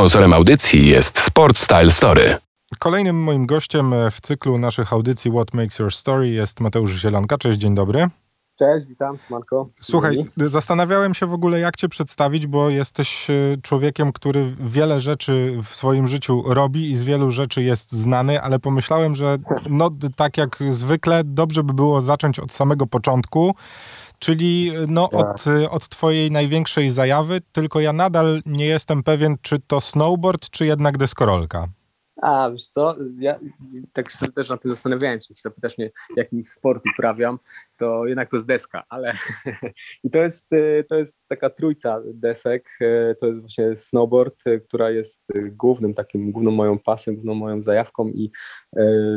Sponsorem audycji jest Sport Style Story. Kolejnym moim gościem w cyklu naszych audycji What Makes Your Story jest Mateusz Zielonka. Cześć, dzień dobry. Cześć, witam, Marko. Słuchaj, zastanawiałem się w ogóle, jak cię przedstawić, bo jesteś e, człowiekiem, który wiele rzeczy w swoim życiu robi i z wielu rzeczy jest znany, ale pomyślałem, że no, tak jak zwykle, dobrze by było zacząć od samego początku, czyli no, tak. od, od twojej największej zajawy, tylko ja nadal nie jestem pewien, czy to snowboard, czy jednak deskorolka. A, wiesz co, ja tak się też na tym zastanawiałem się, jeśli zapytasz mnie, jaki sport uprawiam, to jednak to jest deska, ale i to jest, y, to jest taka trójca desek, y, to jest właśnie snowboard, y, która jest głównym takim, główną moją pasją, główną moją zajawką i,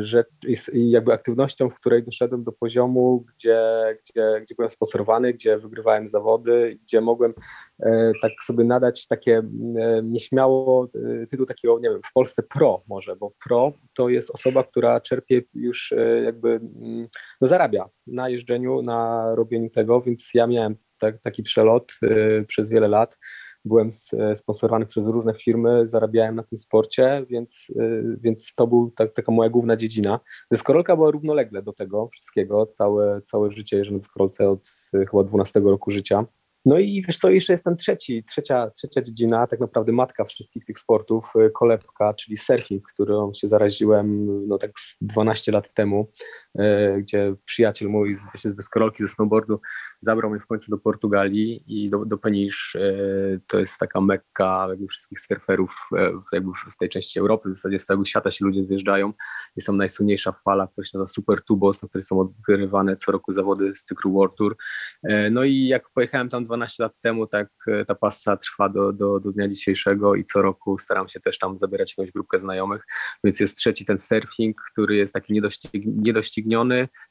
że, i jakby aktywnością, w której doszedłem do poziomu, gdzie, gdzie, gdzie byłem sponsorowany, gdzie wygrywałem zawody, gdzie mogłem tak sobie nadać takie nieśmiało tytuł takiego, nie wiem, w Polsce pro może, bo pro to jest osoba, która czerpie już jakby, mm, no zarabia na jeżdżeniu na robieniu tego, więc ja miałem tak, taki przelot y, przez wiele lat. Byłem sponsorowany przez różne firmy, zarabiałem na tym sporcie, więc, y, więc to był tak, taka moja główna dziedzina. Deskorolka była równolegle do tego wszystkiego, całe, całe życie jeżdżę na deskorolce od y, chyba 12 roku życia. No i wiesz co, jeszcze jest ten trzeci, trzecia, trzecia dziedzina, tak naprawdę matka wszystkich tych sportów, kolebka, czyli surfing, którą się zaraziłem no tak 12 lat temu. E, gdzie przyjaciel mój z, z deskorolki, ze snowboardu zabrał mnie w końcu do Portugalii i do, do Penisz. E, to jest taka mekka jakby wszystkich surferów e, w, jakby w tej części Europy, w zasadzie z całego świata się ludzie zjeżdżają. Jest tam najsłynniejsza fala, która się nazywa Super Tubos, na której są odgrywane co roku zawody z cyklu World Tour. No i jak pojechałem tam 12 lat temu, tak ta pasa trwa do, do, do dnia dzisiejszego i co roku staram się też tam zabierać jakąś grupkę znajomych, więc jest trzeci ten surfing, który jest taki niedościg, niedościg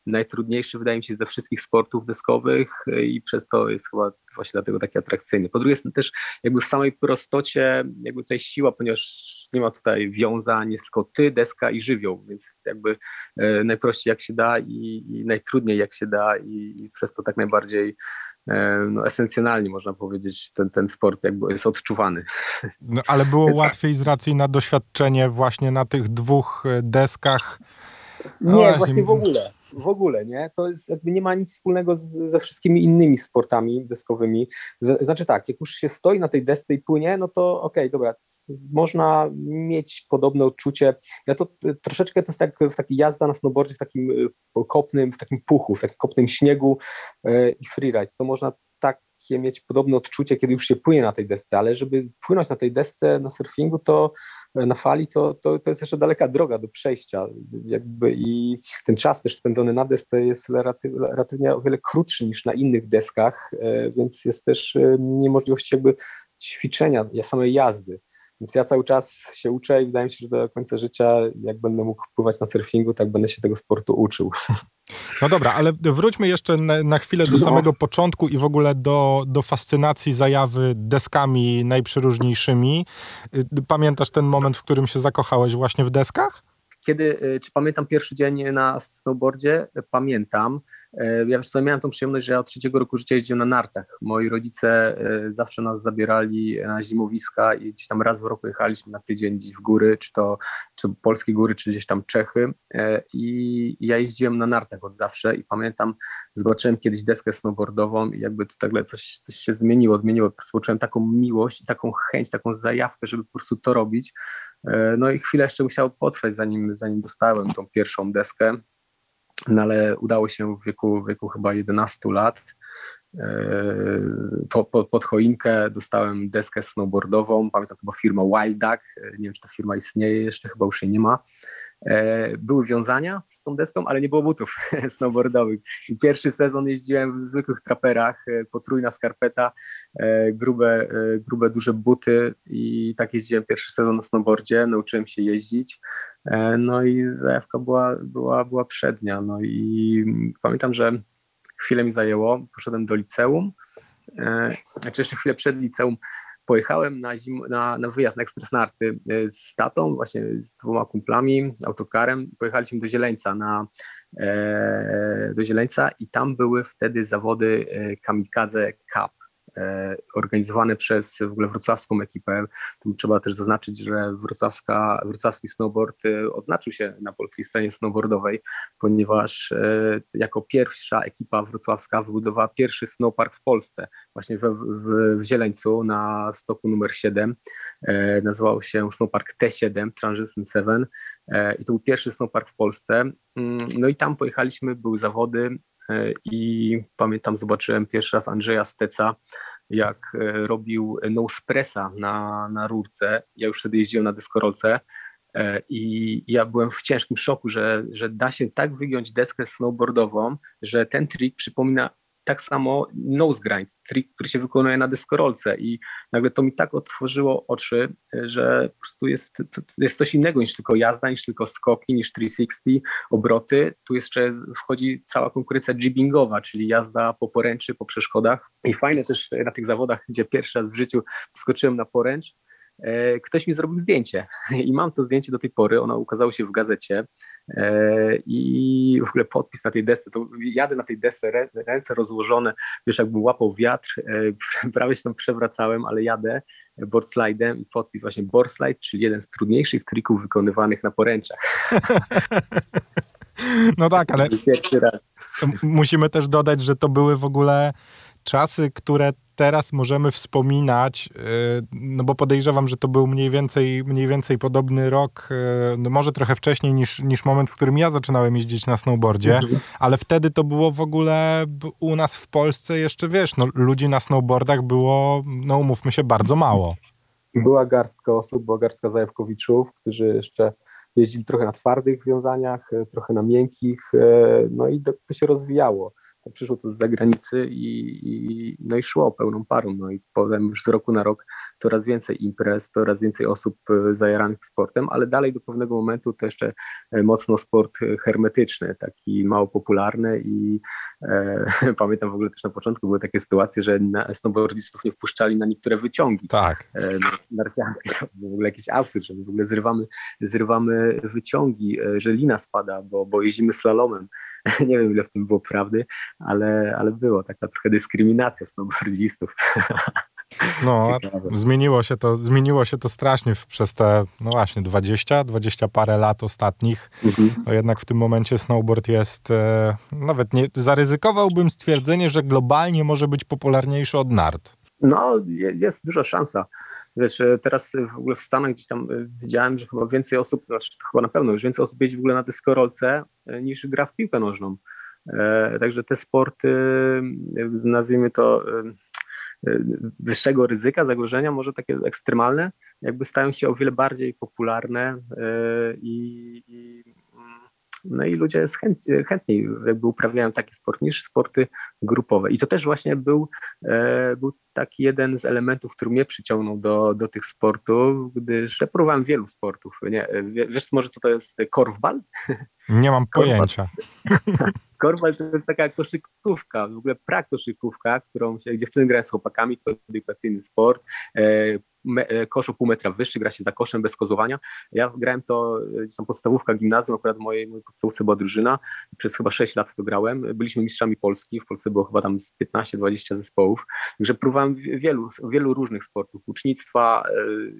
najtrudniejszy wydaje mi się ze wszystkich sportów deskowych e, i przez to jest chyba właśnie dlatego taki atrakcyjny. Po drugie jest też jakby w samej prostocie jakby tutaj siła, ponieważ nie ma tutaj wiązań, jest tylko ty, deska i żywioł, więc jakby e, najprościej jak się da i, i najtrudniej jak się da i, i przez to tak najbardziej e, no, esencjonalnie można powiedzieć, ten, ten sport jakby jest odczuwany. No, ale było łatwiej z racji na doświadczenie właśnie na tych dwóch deskach no nie, właśnie. właśnie w ogóle. W ogóle, nie? To jest jakby nie ma nic wspólnego z, ze wszystkimi innymi sportami deskowymi. Znaczy tak, jak już się stoi na tej desce i płynie, no to okej, okay, dobra, można mieć podobne odczucie. Ja to troszeczkę to jest tak w takiej jazda na snowboardzie w takim e, kopnym, w takim puchu, w takim kopnym śniegu e, i freeride. To można tak takie mieć podobne odczucie, kiedy już się płynie na tej desce, ale żeby płynąć na tej desce na surfingu, to na fali, to, to, to jest jeszcze daleka droga do przejścia. Jakby I ten czas też spędzony na desce jest relatywnie o wiele krótszy niż na innych deskach, e, więc jest też e, niemożliwość jakby ćwiczenia samej jazdy. Więc ja cały czas się uczę i wydaje mi się, że do końca życia, jak będę mógł pływać na surfingu, tak będę się tego sportu uczył. No dobra, ale wróćmy jeszcze na, na chwilę do no. samego początku i w ogóle do, do fascynacji zajawy deskami najprzeróżniejszymi. Y, pamiętasz ten moment, w którym się zakochałeś właśnie w deskach? Kiedy, y, czy pamiętam pierwszy dzień na snowboardzie? Pamiętam. E, ja wiesz miałem tą przyjemność, że ja od trzeciego roku życia jeździłem na nartach. Moi rodzice e, zawsze nas zabierali na zimowiska i gdzieś tam raz w roku jechaliśmy na tydzień gdzieś w góry, czy to, czy to polskie góry, czy gdzieś tam Czechy e, i ja jeździłem na nartach od zawsze i pamiętam, zobaczyłem kiedyś deskę snowboardową i jakby to nagle coś, coś się zmieniło, odmieniło, po prostu poczułem taką miłość i taką chęć, taką zajawkę, żeby po prostu to robić. No i chwilę jeszcze musiało potrwać, zanim, zanim dostałem tą pierwszą deskę no ale udało się w wieku, w wieku chyba 11 lat. E, po, po, pod choinkę dostałem deskę snowboardową, pamiętam chyba firma Wild Duck, e, nie wiem czy ta firma istnieje jeszcze, chyba już jej nie ma. E, były wiązania z tą deską, ale nie było butów snowboardowych. Pierwszy sezon jeździłem w zwykłych traperach, potrójna skarpeta, grube, grube, duże buty i tak jeździłem pierwszy sezon na snowboardzie, nauczyłem się jeździć. E, no i zajawka była, była, była przednia. No i pamiętam, że chwilę mi zajęło, poszedłem do liceum, e, znaczy jeszcze chwilę przed liceum pojechałem na, zim, na, na wyjazd na ekspres narty e, z tatą, właśnie z dwoma kumplami, autokarem. Pojechaliśmy do Zieleńca na, do Zieleńca i tam były wtedy zawody Kamikadze Cup. E, organizowane przez w ogóle wrocławską ekipę. Tu trzeba też zaznaczyć, że wrocławska, wrocławski snowboard e, odznaczył się na polskiej scenie snowboardowej, ponieważ e, jako pierwsza ekipa wrocławska wybudowała pierwszy snowpark w Polsce, właśnie w, w, w Zieleńcu na stoku numer 7. Nazywał się snowpark T7, Transition 7 i to był pierwszy snowpark w Polsce. Mm, no i tam pojechaliśmy, były zawody, i pamiętam, zobaczyłem pierwszy raz Andrzeja Steca, jak e, robił nospressa na, na rurce. Ja już wtedy jeździłem na deskorolce e, i ja byłem w ciężkim szoku, że, że da się tak wygiąć deskę snowboardową, że ten trik przypomina tak samo nose grind, trik, który się wykonuje na deskorolce. I nagle to mi tak otworzyło oczy, że po prostu jest, to jest coś innego niż tylko jazda, niż tylko skoki, niż 360, obroty. Tu jeszcze wchodzi cała konkurencja jibbingowa, czyli jazda po poręczy, po przeszkodach. I fajne też na tych zawodach, gdzie pierwszy raz w życiu skoczyłem na poręcz, E, ktoś mi zrobił zdjęcie. I mam to zdjęcie do tej pory, ono ukazało się w gazecie i w ogóle podpis na tej desce, to jadę na tej desce, ręce rozłożone, wiesz, jakbym łapał wiatr, e, prawie się tam przewracałem, ale jadę boardslidem i podpis właśnie boardslide, czyli jeden z trudniejszych trików wykonywanych na poręczach. No tak, ale musimy też dodać, że to były w ogóle czasy, które teraz możemy wspominać, y, no bo podejrzewam, że to był mniej więcej, mniej więcej podobny rok, y, no może trochę wcześniej niż, niż moment, w którym ja zaczynałem jeździć na snowboardzie, mhm. ale wtedy to było w ogóle u nas w Polsce jeszcze, wiesz, no ludzi na snowboardach było, no umówmy się, bardzo mało. Była garstka osób, była garstka zajawkowiczów, którzy jeszcze jeździli trochę na twardych wiązaniach, trochę na miękkich, y, no i to się rozwijało przyszło to z zagranicy i, i, no i szło pełną parą. No i potem już z roku na rok coraz więcej imprez, coraz więcej osób e, zajaranych sportem, ale dalej do pewnego momentu to jeszcze e, mocno sport hermetyczny, taki mało popularny i e, pamiętam w ogóle też na początku były takie sytuacje, że snowboardzistów nie wpuszczali na niektóre wyciągi tak. e, narciarskie. To był w ogóle jakiś absurd, że w ogóle zrywamy, zrywamy wyciągi, że lina spada, bo, bo jeździmy slalomem. nie wiem ile w tym było prawdy, ale, ale było taka trochę dyskryminacja snowboardzistów. No, zmieniło się, to, zmieniło się to strasznie przez te, no właśnie, 20, 20 parę lat ostatnich. Mhm. No jednak w tym momencie snowboard jest, e, nawet nie, zaryzykowałbym stwierdzenie, że globalnie może być popularniejszy od nart. No, jest duża szansa. Wiesz, e, teraz w ogóle w Stanach gdzieś tam e, widziałem, że chyba więcej osób, znaczy chyba na pewno już więcej osób jeździ w ogóle na deskorolce e, niż gra w piłkę nożną. Także te sporty, nazwijmy to wyższego ryzyka, zagrożenia, może takie ekstremalne, jakby stają się o wiele bardziej popularne i, i no i ludzie chęć, chętniej jakby uprawiają taki sport niż sporty grupowe. I to też właśnie był, e, był taki jeden z elementów, który mnie przyciągnął do, do tych sportów, gdyż ja próbowałem wielu sportów. Nie, wiesz może co to jest korfbal? Nie mam pojęcia. Korfbal to jest taka koszykówka, w ogóle prakoszykówka, którą się, dziewczyny grają z chłopakami, to edukacyjny sport. E, e, kosz o pół metra wyższy, gra się za koszem bez kozowania. Ja grałem to, e, tam podstawówka, gimnazjum, akurat w mojej, mojej podstawówce była drużyna, przez chyba 6 lat to grałem. Byliśmy mistrzami Polski, w Polsce było chyba tam z 15-20 zespołów, także próbowałem wielu, wielu różnych sportów, ucznictwa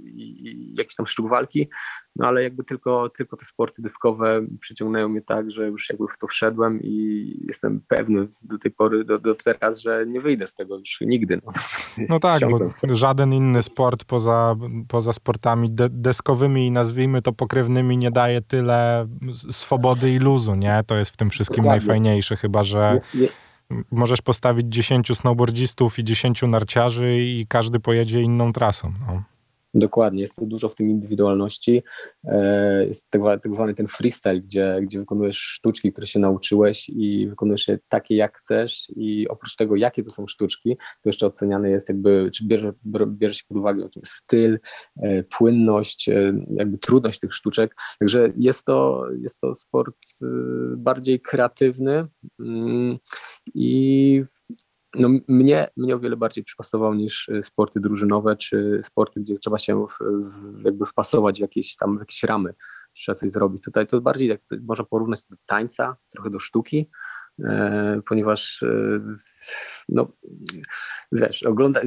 i, i jakieś tam sztuk walki, no ale jakby tylko, tylko te sporty dyskowe przyciągnęły mnie tak, że już jakby w to wszedłem i jestem pewny do tej pory, do, do teraz, że nie wyjdę z tego już nigdy. No, no tak, bo żaden inny sport poza, poza sportami de deskowymi i nazwijmy to pokrewnymi nie daje tyle swobody i luzu, nie? To jest w tym wszystkim Dokładnie. najfajniejsze, chyba że możesz postawić 10 snowboardzistów i 10 narciarzy i każdy pojedzie inną trasą. No. Dokładnie, jest tu dużo w tym indywidualności. E, jest tak, tak zwany ten freestyle, gdzie, gdzie wykonujesz sztuczki, które się nauczyłeś i wykonujesz je takie, jak chcesz i oprócz tego, jakie to są sztuczki, to jeszcze oceniane jest jakby, czy bierze, bierze się pod uwagę styl, e, płynność, e, jakby trudność tych sztuczek. Także jest to, jest to sport bardziej kreatywny mm, i no, mnie, mnie o wiele bardziej przypasował niż y, sporty drużynowe, czy sporty, gdzie trzeba się w, w, jakby wpasować w jakieś tam w jakieś ramy, trzeba coś zrobić. Tutaj to bardziej jak można porównać do tańca, trochę do sztuki, ponieważ no, wiesz, ogląda,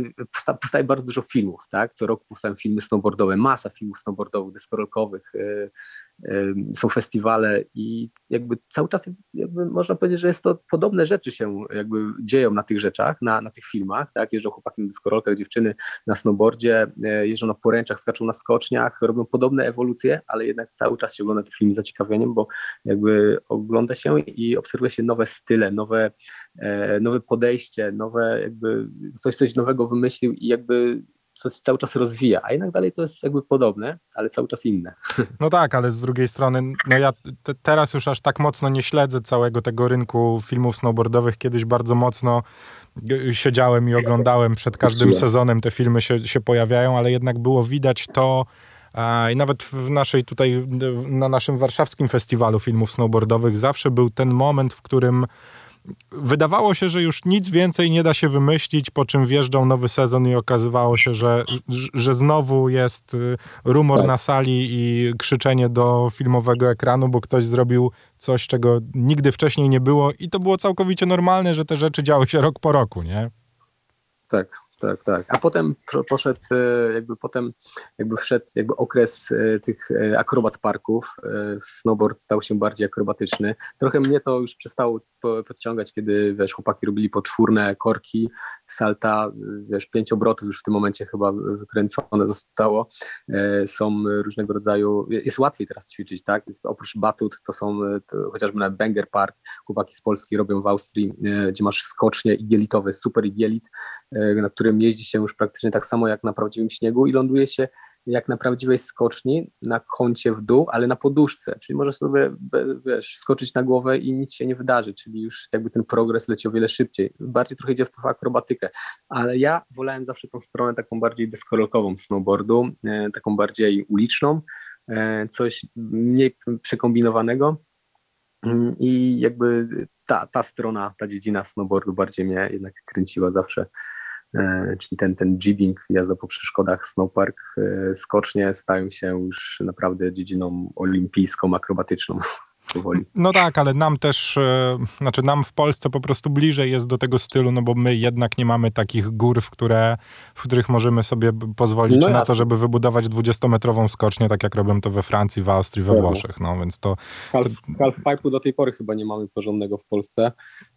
powstaje bardzo dużo filmów, tak? Co roku powstają filmy snowboardowe, masa filmów snowboardowych, deskorolkowych, są festiwale i jakby cały czas jakby można powiedzieć, że jest to podobne rzeczy się jakby dzieją na tych rzeczach, na, na tych filmach, tak? Jeżdżą chłopaki na deskorolkach, dziewczyny na snowboardzie, e, jeżdżą na poręczach, skaczą na skoczniach, robią podobne ewolucje, ale jednak cały czas się ogląda te filmy z zaciekawieniem, bo jakby ogląda się i obserwuje się nowe style, nowe, e, nowe podejście, nowe jakby coś, coś nowego wymyślił i jakby coś cały czas rozwija, a jednak dalej to jest jakby podobne, ale cały czas inne. No tak, ale z drugiej strony, no ja te, teraz już aż tak mocno nie śledzę całego tego rynku filmów snowboardowych. Kiedyś bardzo mocno siedziałem i oglądałem przed każdym sezonem te filmy się, się pojawiają, ale jednak było widać to, i nawet w naszej tutaj, na naszym warszawskim festiwalu filmów snowboardowych zawsze był ten moment, w którym wydawało się, że już nic więcej nie da się wymyślić, po czym wjeżdżał nowy sezon i okazywało się, że, że znowu jest y, rumor tak. na sali i krzyczenie do filmowego ekranu, bo ktoś zrobił coś, czego nigdy wcześniej nie było i to było całkowicie normalne, że te rzeczy działy się rok po roku, nie? Tak, tak, tak. A potem poszedł, e, jakby potem jakby wszedł jakby okres e, tych e, akrobat parków. Snowboard stał się bardziej akrobatyczny. Trochę mnie to już przestało podciągać, kiedy wiesz, chłopaki robili poczwórne korki, salta, wiesz, pięć obrotów już w tym momencie chyba wykręcone zostało. Są różnego rodzaju, jest łatwiej teraz ćwiczyć, tak? Jest, oprócz batut to są to chociażby na Banger Park, chłopaki z Polski robią w Austrii, gdzie masz skocznie igielitowe, super igielit, na którym którym jeździ się już praktycznie tak samo jak na prawdziwym śniegu i ląduje się jak na prawdziwej skoczni na kącie w dół, ale na poduszce, czyli możesz sobie wiesz, skoczyć na głowę i nic się nie wydarzy, czyli już jakby ten progres leci o wiele szybciej. Bardziej trochę idzie w akrobatykę, ale ja wolałem zawsze tą stronę taką bardziej deskorolkową snowboardu, e, taką bardziej uliczną, e, coś mniej przekombinowanego mm, i jakby ta, ta strona, ta dziedzina snowboardu bardziej mnie jednak kręciła zawsze. E, czyli ten, ten jibbing, jazda po przeszkodach, snowpark, e, skocznie stają się już naprawdę dziedziną olimpijską, akrobatyczną. Powoli. No tak, ale nam też, e, znaczy nam w Polsce po prostu bliżej jest do tego stylu, no bo my jednak nie mamy takich gór, w, które, w których możemy sobie pozwolić no na to, żeby wybudować 20-metrową skocznię, tak jak robią to we Francji, w Austrii, we Włoszech, no więc to... Half, to... do tej pory chyba nie mamy porządnego w Polsce.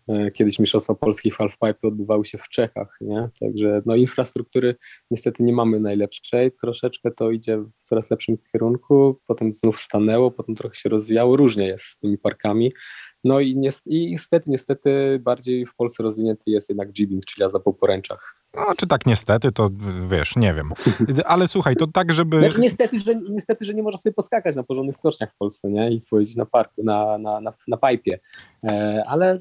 E, kiedyś Mistrzostwa Polskich halfpipe odbywały się w Czechach, nie? Także no, infrastruktury niestety nie mamy najlepszej. Troszeczkę to idzie w coraz lepszym kierunku, potem znów stanęło, potem trochę się rozwijało. Różnie jest z tymi parkami. No i, niestety, niestety bardziej w Polsce rozwinięty jest jednak jibbing, czyli jazda po poręczach. No, czy tak niestety, to wiesz, nie wiem. Ale słuchaj, to tak, żeby... Znaczy, niestety, że, niestety, że nie można sobie poskakać na porządnych skoczniach w Polsce, nie? I pojeździć na parku, na, na, na, na pajpie. E, ale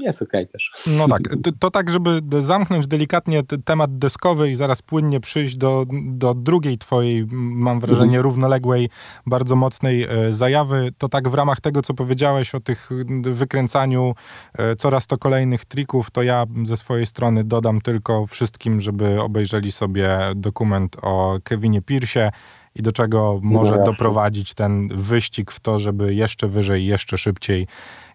jest okej okay też. No tak, to, tak, żeby zamknąć delikatnie temat deskowy i zaraz płynnie przyjść do, do drugiej twojej, mam wrażenie, mhm. równoległej, bardzo mocnej e, zajawy, to tak w ramach tego, co powiedziałeś o tych wykręcaniu e, coraz to kolejnych trików, to ja ze swojej strony dodam tylko wszystkim, żeby obejrzeli sobie dokument o Kevinie Pierce i do czego może no doprowadzić ten wyścig w to, żeby jeszcze wyżej, jeszcze szybciej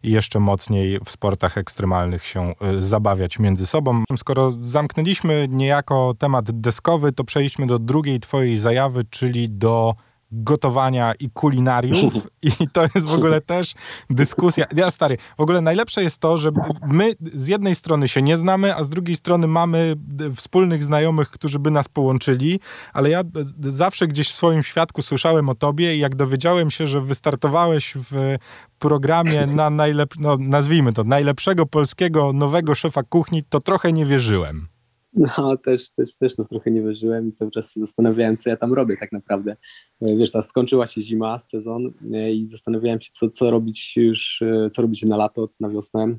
i jeszcze mocniej w sportach ekstremalnych się y, zabawiać między sobą. Skoro zamknęliśmy niejako temat deskowy, to przejdźmy do drugiej twojej zajawy, czyli do gotowania i kulinariów i to jest w ogóle też dyskusja. Ja stary, w ogóle najlepsze jest to, że my z jednej strony się nie znamy, a z drugiej strony mamy wspólnych znajomych, którzy by nas połączyli, ale ja zawsze gdzieś w swoim świadku słyszałem o tobie i jak dowiedziałem się, że wystartowałeś w programie na najlep... no, nazwijmy to, najlepszego polskiego nowego szefa kuchni, to trochę nie wierzyłem. No, też, też, też to trochę nie wierzyłem i cały czas się zastanawiałem, co ja tam robię tak naprawdę. E, wiesz, ta skończyła się zima, sezon e, i zastanawiałem się, co, co robić już, e, co robić na lato, na wiosnę.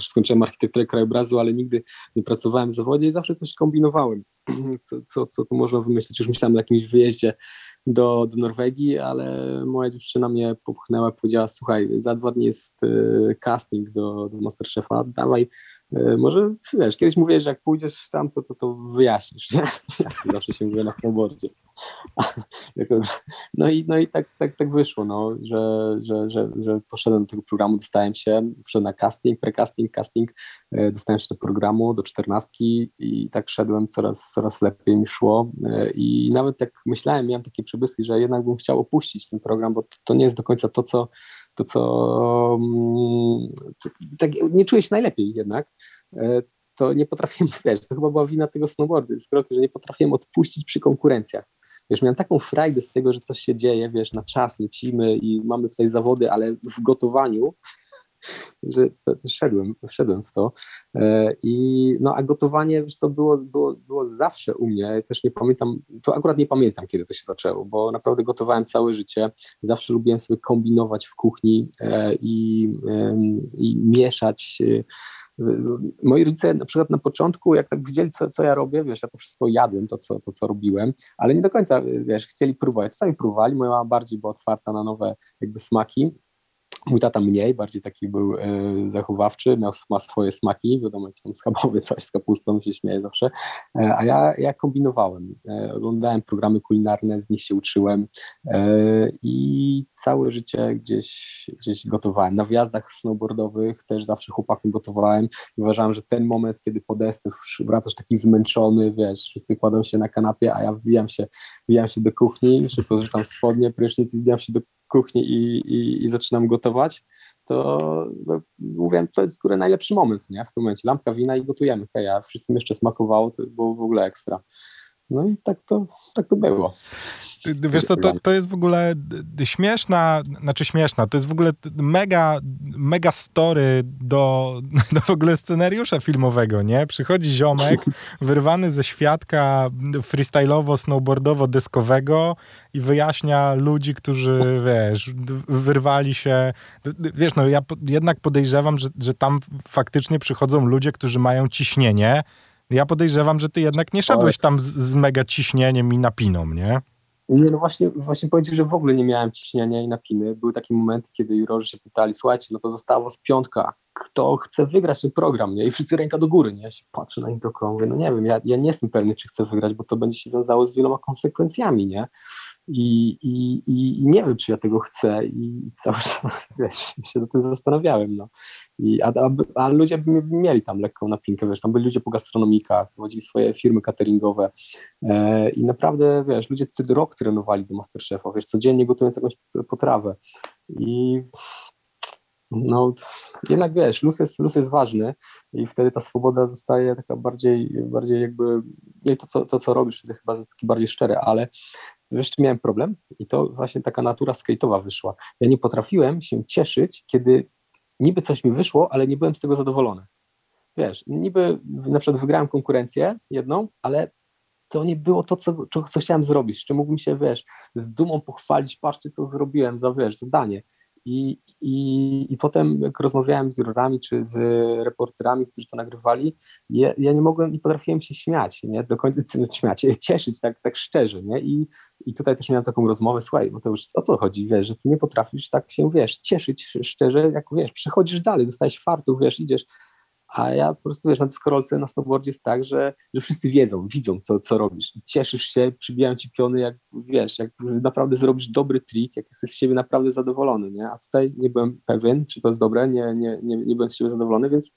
Skończyłem architekturę krajobrazu, ale nigdy nie pracowałem w zawodzie i zawsze coś kombinowałem, co, co, co tu można wymyślić. Już myślałem o jakimś wyjeździe do, do Norwegii, ale moja dziewczyna mnie popchnęła, powiedziała, słuchaj, za dwa dni jest casting do, do Masterchefa, dawaj, może, wiesz, kiedyś mówiłeś, że jak pójdziesz tam, to, to, to wyjaśnisz, nie? Zawsze się mówię na snowboardzie. No i, no i tak, tak, tak wyszło, no, że, że, że, że poszedłem do tego programu, dostałem się, poszedłem na casting, precasting, casting, e, dostałem się do programu, do czternastki i tak szedłem, coraz, coraz lepiej mi szło e, i nawet tak myślałem, miałem takie przebłyski, że jednak bym chciał opuścić ten program, bo to, to nie jest do końca to, co to, co mm, tak, nie czuję się najlepiej jednak, e, to nie potrafiłem, wiesz, to chyba była wina tego snowboardu, że nie potrafiłem odpuścić przy konkurencjach. Wiesz, miałem taką frajdę z tego, że coś się dzieje, wiesz, na czas lecimy i mamy tutaj zawody, ale w gotowaniu, że szedłem, wszedłem w to. E, I no, a gotowanie, wiesz, to było, było, było zawsze u mnie. Też nie pamiętam, to akurat nie pamiętam, kiedy to się zaczęło, bo naprawdę gotowałem całe życie. Zawsze lubiłem sobie kombinować w kuchni e, i, i mieszać e, Moi rodzice na przykład na początku, jak tak widzieli, co, co ja robię, wiesz, ja to wszystko jadłem, to co, to co robiłem, ale nie do końca, wiesz, chcieli próbować. Czasami próbowali, moja mama bardziej była otwarta na nowe jakby smaki, Mój tata mniej, bardziej taki był e, zachowawczy, miał, ma swoje smaki, wiadomo, jakiś tam schabowy coś z kapustą, się śmieje zawsze, e, a ja, ja kombinowałem. E, oglądałem programy kulinarne, z nich się uczyłem e, i całe życie gdzieś, gdzieś gotowałem. Na wjazdach snowboardowych też zawsze chłopakom gotowałem uważałem, że ten moment, kiedy po wracasz taki zmęczony, wiesz, wszyscy kładą się na kanapie, a ja wbijam się, wbijam się do kuchni, szybko zrzucam spodnie, prysznic i wbijam się do kuchni i, i, i zaczynam gotować, to no, to jest góry najlepszy moment, nie? W tym momencie lampka wina i gotujemy. Hej, a wszystkim jeszcze smakowało, to było w ogóle ekstra. No i tak to, tak to było. Wiesz to, to, to jest w ogóle śmieszna, znaczy śmieszna, to jest w ogóle mega, mega story do, do w ogóle scenariusza filmowego, nie? Przychodzi ziomek wyrwany ze świadka freestyle'owo-snowboardowo-deskowego i wyjaśnia ludzi, którzy, wiesz, wyrwali się, wiesz, no ja jednak podejrzewam, że, że tam faktycznie przychodzą ludzie, którzy mają ciśnienie, ja podejrzewam, że ty jednak nie szedłeś tam z, z mega ciśnieniem i napiną, nie? Nie, no właśnie, właśnie powiedzieć, że w ogóle nie miałem ciśnienia i napiny. Były takie momenty, kiedy jurorzy się pytali, słuchajcie, no to została was piątka, kto chce wygrać ten program, nie? I wszyscy ręka do góry, nie? Ja się patrzę na nich dookoła, mówię, no nie wiem, ja, ja nie jestem pewny, czy chcę wygrać, bo to będzie się wiązało z wieloma konsekwencjami, nie? I, i, i nie wiem, czy ja tego chcę i cały czas wiesz, się do tym zastanawiałem. No. I, a, a, ludzie by mieli tam lekką napinkę, wiesz, tam byli ludzie po gastronomikach, prowadzili swoje firmy cateringowe e, i naprawdę, wiesz, ludzie rok trenowali do Masterchefa, wiesz, codziennie gotując jakąś potrawę i no jednak wiesz, luz jest, luz jest ważny i wtedy ta swoboda zostaje taka bardziej, bardziej jakby, nie to co, to, co robisz, wtedy chyba taki bardziej szczery, ale jeszcze miałem problem i to właśnie taka natura skate'owa wyszła. Ja nie potrafiłem się cieszyć, kiedy niby coś mi wyszło, ale nie byłem z tego zadowolony. Wiesz, niby na przykład wygrałem konkurencję jedną, ale to nie było to, co, co chciałem zrobić, czy mógłbym się, wiesz, z dumą pochwalić, patrzcie, co zrobiłem za, wiesz, zadanie. I, i, I potem, jak rozmawiałem z jurorami czy z reporterami, którzy to nagrywali, ja, ja nie mogłem, nie potrafiłem się śmiać, nie? Do końca śmiać, cieszyć tak, tak szczerze, nie? I, I tutaj też miałem taką rozmowę, słuchaj, bo to już o co chodzi, wiesz, że ty nie potrafisz tak się, wiesz, cieszyć szczerze, jak, wiesz, przechodzisz dalej, dostajesz fartu, wiesz, idziesz, a ja po prostu, wiesz, na deskorolce, na snowboardzie jest tak, że, że wszyscy wiedzą, widzą, co, co robisz. I cieszysz się, przybijają ci piony, jak wiesz, jak naprawdę zrobisz dobry trik, jak jesteś z siebie naprawdę zadowolony, nie? A tutaj nie byłem pewien, czy to jest dobre, nie, nie, nie, nie byłem z siebie zadowolony, więc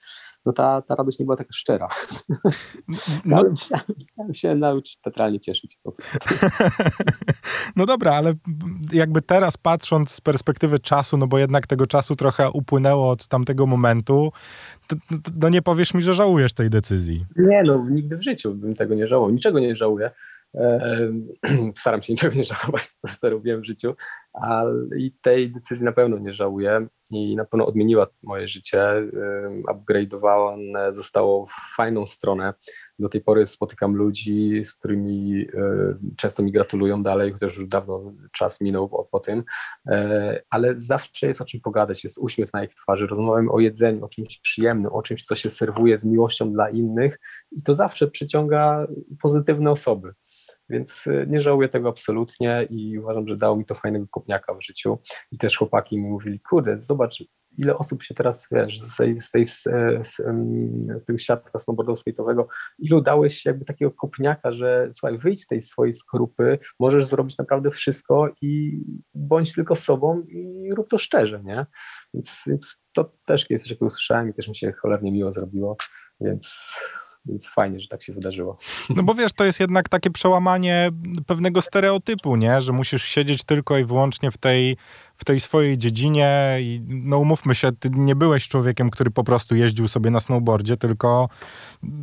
no ta, ta radość nie była taka szczera. No, no. Musiałem, musiałem się nauczyć teatralnie cieszyć po prostu. No dobra, ale jakby teraz patrząc z perspektywy czasu, no bo jednak tego czasu trochę upłynęło od tamtego momentu, to, to, to nie powiesz mi, że żałujesz tej decyzji. Nie, no nigdy w życiu bym tego nie żałował. Niczego nie żałuję. Staram się niczego nie żałować, co, robiłem w życiu, ale i tej decyzji na pewno nie żałuję i na pewno odmieniła moje życie, upgrade'owała, zostało w fajną stronę. Do tej pory spotykam ludzi, z którymi często mi gratulują dalej, chociaż już dawno czas minął po, po tym, e, ale zawsze jest o czym pogadać, jest uśmiech na ich twarzy, rozmawiamy o jedzeniu, o czymś przyjemnym, o czymś, co się serwuje z miłością dla innych i to zawsze przyciąga pozytywne osoby. Więc y, nie żałuję tego absolutnie i uważam, że dało mi to fajnego kopniaka w życiu. I też chłopaki mi mówili, kurde, zobacz, ile osób się teraz, wiesz, z, tej, z, tej, z, z, z tego świata snowboardowo-skate'owego, ilu dałeś jakby takiego kopniaka, że słuchaj, wyjdź z tej swojej skorupy, możesz zrobić naprawdę wszystko i bądź tylko sobą i rób to szczerze, nie? Więc, więc to też kiedyś coś usłyszałem i też mi się cholernie miło zrobiło, więc więc fajnie, że tak się wydarzyło. No bo wiesz, to jest jednak takie przełamanie pewnego stereotypu, nie? Że musisz siedzieć tylko i wyłącznie w tej, w tej swojej dziedzinie i no umówmy się, ty nie byłeś człowiekiem, który po prostu jeździł sobie na snowboardzie, tylko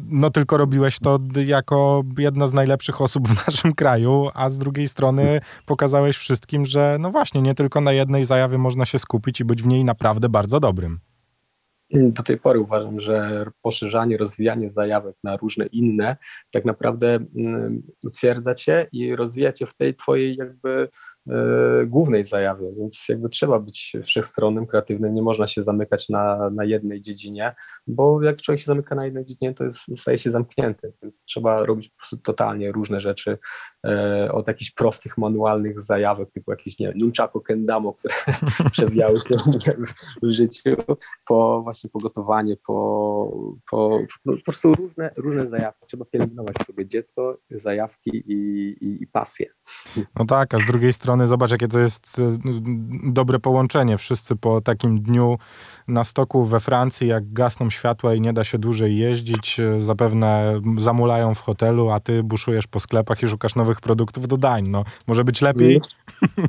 no tylko robiłeś to jako jedna z najlepszych osób w naszym kraju, a z drugiej strony pokazałeś wszystkim, że no właśnie, nie tylko na jednej zajawie można się skupić i być w niej naprawdę bardzo dobrym. Do tej pory uważam, że poszerzanie, rozwijanie zajawek na różne inne tak naprawdę mm, utwierdza cię i rozwija cię w tej twojej jakby E, głównej zajawie, więc jakby trzeba być wszechstronnym, kreatywnym, nie można się zamykać na, na jednej dziedzinie, bo jak człowiek się zamyka na jednej dziedzinie, to jest, staje się zamknięty, więc trzeba robić po prostu totalnie różne rzeczy, e, od jakichś prostych, manualnych zajawek, typu jakieś, nie wiem, nunchaku kendamo, które przewijały się w życiu, po właśnie pogotowanie, po, po, po, po prostu różne, różne zajawki. Trzeba pielęgnować sobie dziecko, zajawki i, i, i pasję. No tak, a z drugiej strony strony zobacz, jakie to jest e, dobre połączenie. Wszyscy po takim dniu na stoku we Francji, jak gasną światła i nie da się dłużej jeździć, e, zapewne zamulają w hotelu, a ty buszujesz po sklepach i szukasz nowych produktów do dań. No, może być lepiej?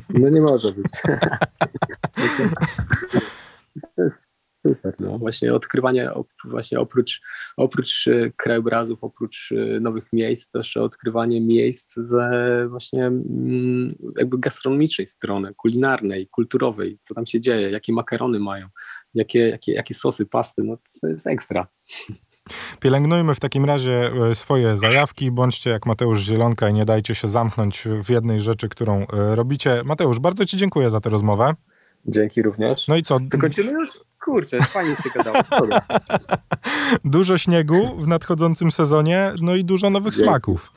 No nie może być. Super, no właśnie odkrywanie, właśnie oprócz, oprócz e, krajobrazów, oprócz e, nowych miejsc, też odkrywanie miejsc ze właśnie mm, jakby gastronomicznej strony, kulinarnej, kulturowej, co tam się dzieje, jakie makarony mają, jakie, jakie, jakie sosy, pasty, no to jest ekstra. Pielęgnujmy w takim razie e, swoje zajawki, bądźcie jak Mateusz Zielonka i nie dajcie się zamknąć w jednej rzeczy, którą robicie. Mateusz, bardzo Ci dziękuję za tę rozmowę. Dzięki również. No i co? To kończymy już? Kurczę, fajnie się gadało. dużo śniegu w nadchodzącym sezonie, no i dużo nowych Dzięki. smaków.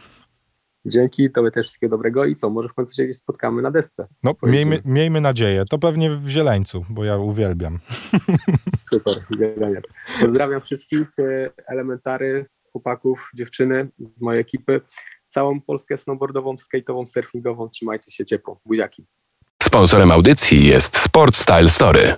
Dzięki, tobie też wszystkiego dobrego i co, może w końcu się gdzieś spotkamy na desce. No, miejmy, miejmy nadzieję. To pewnie w Zieleńcu, bo ja uwielbiam. Super, Zieleniec. Pozdrawiam wszystkich e, elementary, chłopaków, dziewczyny z mojej ekipy. Całą Polskę snowboardową, skate'ową, surfingową. Trzymajcie się ciepło. Buziaki. Sponsorem audycji jest Sport Style Story.